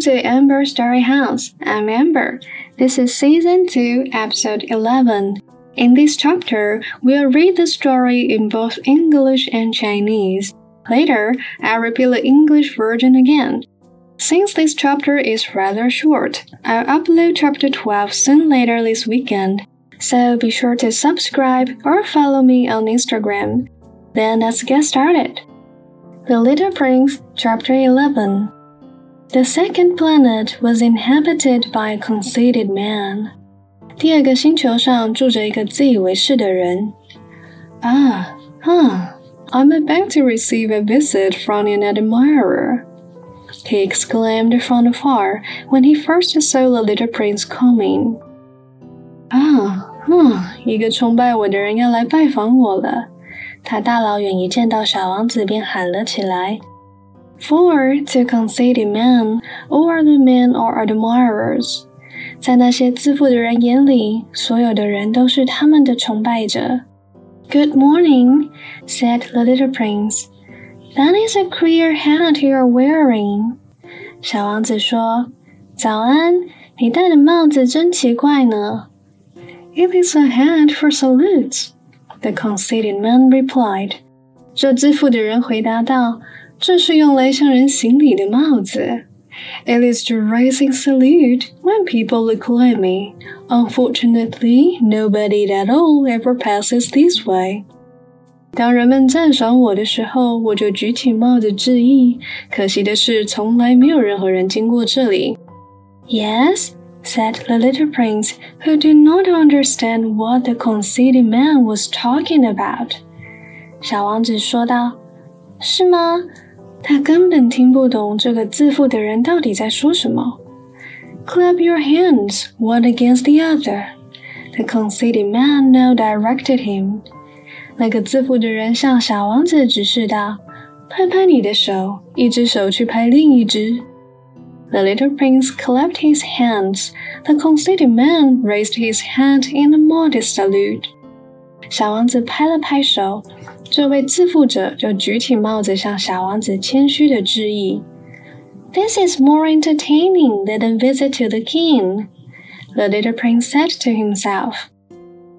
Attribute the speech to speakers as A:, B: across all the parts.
A: to Amber Story House. I'm Amber. This is season 2, episode 11. In this chapter, we'll read the story in both English and Chinese. Later, I'll repeat the English version again. Since this chapter is rather short, I'll upload chapter 12 soon later this weekend. So be sure to subscribe or follow me on Instagram. Then let's get started. The Little Prince, Chapter 11 The second planet was inhabited by a conceited man. 第二个星球上住着一个自以为是的人。Ah, huh. I'm about to receive a visit from an admirer he exclaimed from afar when he first saw the little prince coming. Ah, 啊，一个崇拜我的人要来拜访我了。他大老远一见到小王子，便喊了起来。 For to conceited men, all the men are admirers. 在那些自负的人眼里，所有的人都是他们的崇拜者。Good morning, said the little prince. That is a queer hat you're wearing. 小王子说：“早安，你戴的帽子真奇怪呢。” It is a hat for salutes. The conceited man replied. 这自负的人回答道：“ 这是用来向人行礼的帽子。” It is to raising salute when people look at me. Unfortunately, nobody at all ever passes this way. 当人们赞赏我的时候，我就举起帽子致意。可惜的是，从来没有任何人经过这里。Yes, said the little prince, who did not understand what the conceited man was talking about. 小王子说道：“是吗？” 他根本听不懂这个自负的人到底在说什么。Clap your hands, one against the other. The conceited man now directed him. 那个自负的人向小王子指示道：“拍拍你的手，一只手去拍另一只。” The little prince clapped his hands. The conceited man raised his hand in a modest salute. 小王子拍了拍手， 这位自负者就举起帽子向小王子谦虚的致意。This is more entertaining than a visit to the king, the little prince said to himself.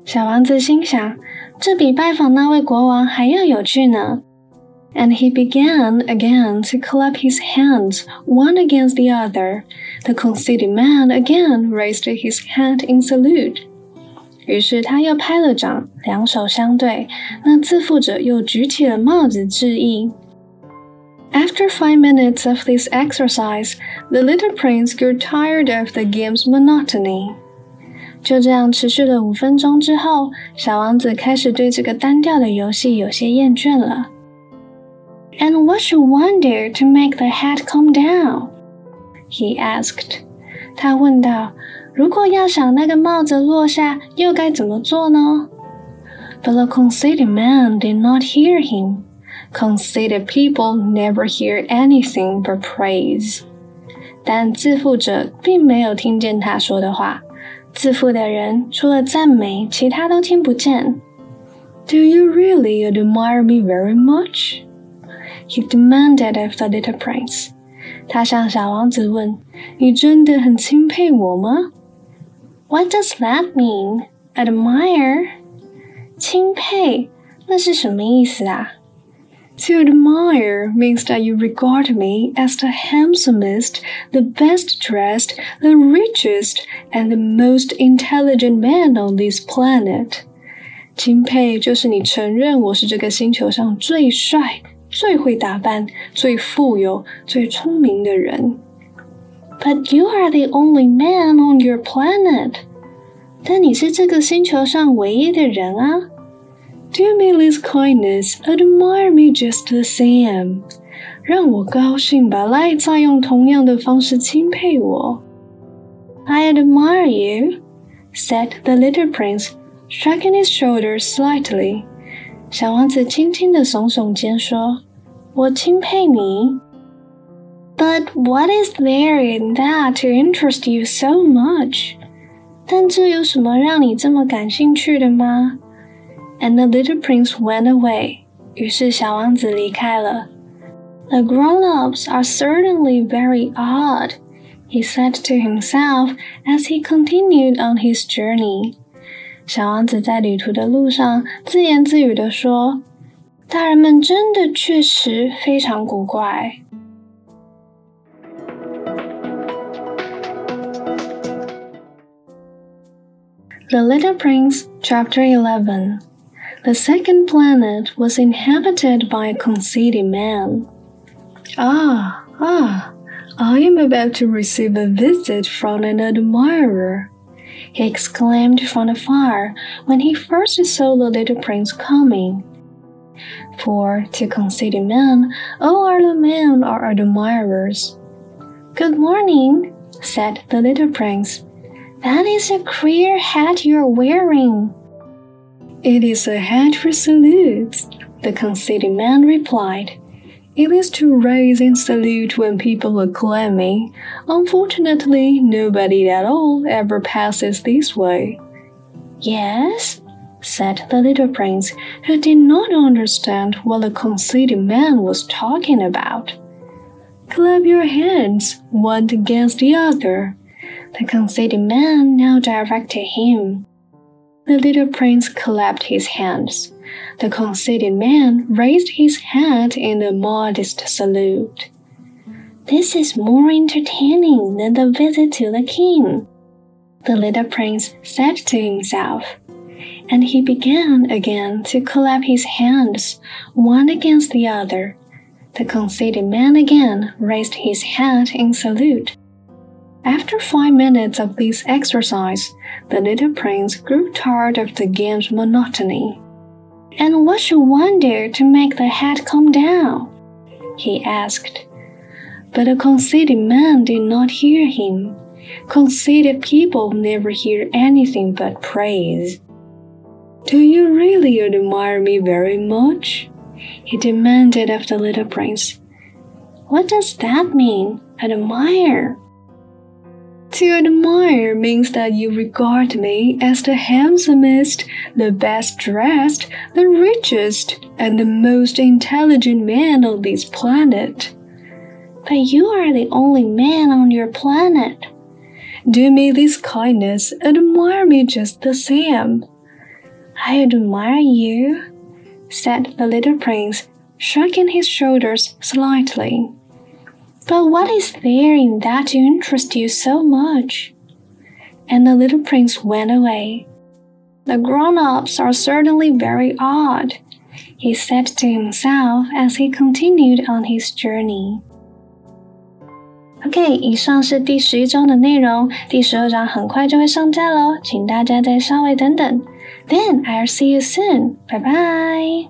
A: 小王子心想。这比拜访那位国王还要有趣呢。And he began again to clap his hands, one against the other. The conceited man again raised his hand in salute. 于是他又拍了掌，两手相对。那自负者又举起了帽子致意。After five minutes of this exercise, the little prince grew tired of the game's monotony. 就这样持续了五分钟之后，小王子开始对这个单调的游戏有些厌倦了。And what should one do to make the hat come down? He asked. 他问道：“如果要想那个帽子落下，又该怎么做呢？” But the conceited man did not hear him. Conceited people never hear anything but praise. 但自负者并没有听见他说的话。自负的人除了赞美，其他都听不见。Do you really admire me very much? He demanded of the little prince. 他向小王子问：“你真的很钦佩我吗 ？”What does that mean? Admire? 钦佩，那是什么意思啊？to admire means that you regard me as the handsomest, the best dressed, the richest, and the most intelligent man on this planet. 钦佩就是你承认我是这个星球上最帅、最会打扮、最富有、最聪明的人。But you are the only man on your planet. 但你是这个星球上唯一的人啊。Do me this kindness, admire me just the same. 让我高兴吧，来再用同样的方式钦佩我。I admire you, said the little prince, shrugging his shoulders slightly. 小王子轻轻地耸耸肩说：“我钦佩你。” But what is there in that to interest you so much? 但这有什么让你这么感兴趣的吗？and the little prince went away. 于是小王子离开了。The grown-ups are certainly very odd, he said to himself as he continued on his journey. 小王子在旅途的路上自言自语地说：“大人们真的确实非常古怪。” The Little Prince, Chapter 11 The second planet was inhabited by a conceited man. Ah, ah, I am about to receive a visit from an admirer, he exclaimed from afar when he first saw the little prince coming. For to conceited men, all other men are admirers. Good morning, said the little prince. That is a queer hat you're wearing. It is a hat for salutes, the conceited man replied. It is to raise and salute when people acclaim me. Unfortunately, nobody at all ever passes this way. Yes, said the little prince, who did not understand what the conceited man was talking about. Clap your hands, one against the other. The conceited man now directed him. The little prince clapped his hands. The conceited man raised his hat in a modest salute. This is more entertaining than the visit to the king, the little prince said to himself. And he began again to clap his hands, one against the other. The conceited man again raised his hat in salute. After five minutes of this exercise, the little prince grew tired of the game's monotony. And what should one do to make the hat come down? he asked. But the conceited man did not hear him. Conceited people never hear anything but praise. Do you really admire me very much? he demanded of the little prince. What does that mean, admire? To admire means that you regard me as the handsomest, the best dressed, the richest, and the most intelligent man on this planet. But you are the only man on your planet. Do me this kindness, admire me just the same. I admire you, said the little prince, shrugging his shoulders slightly. But what is there in that to interest you so much? And the little prince went away. The grown ups are certainly very odd, he said to himself as he continued on his journey. OK，以上是第十一章的内容，第十二章很快就会上架喽，请大家再稍微等等。Then I'll see you soon. Bye bye.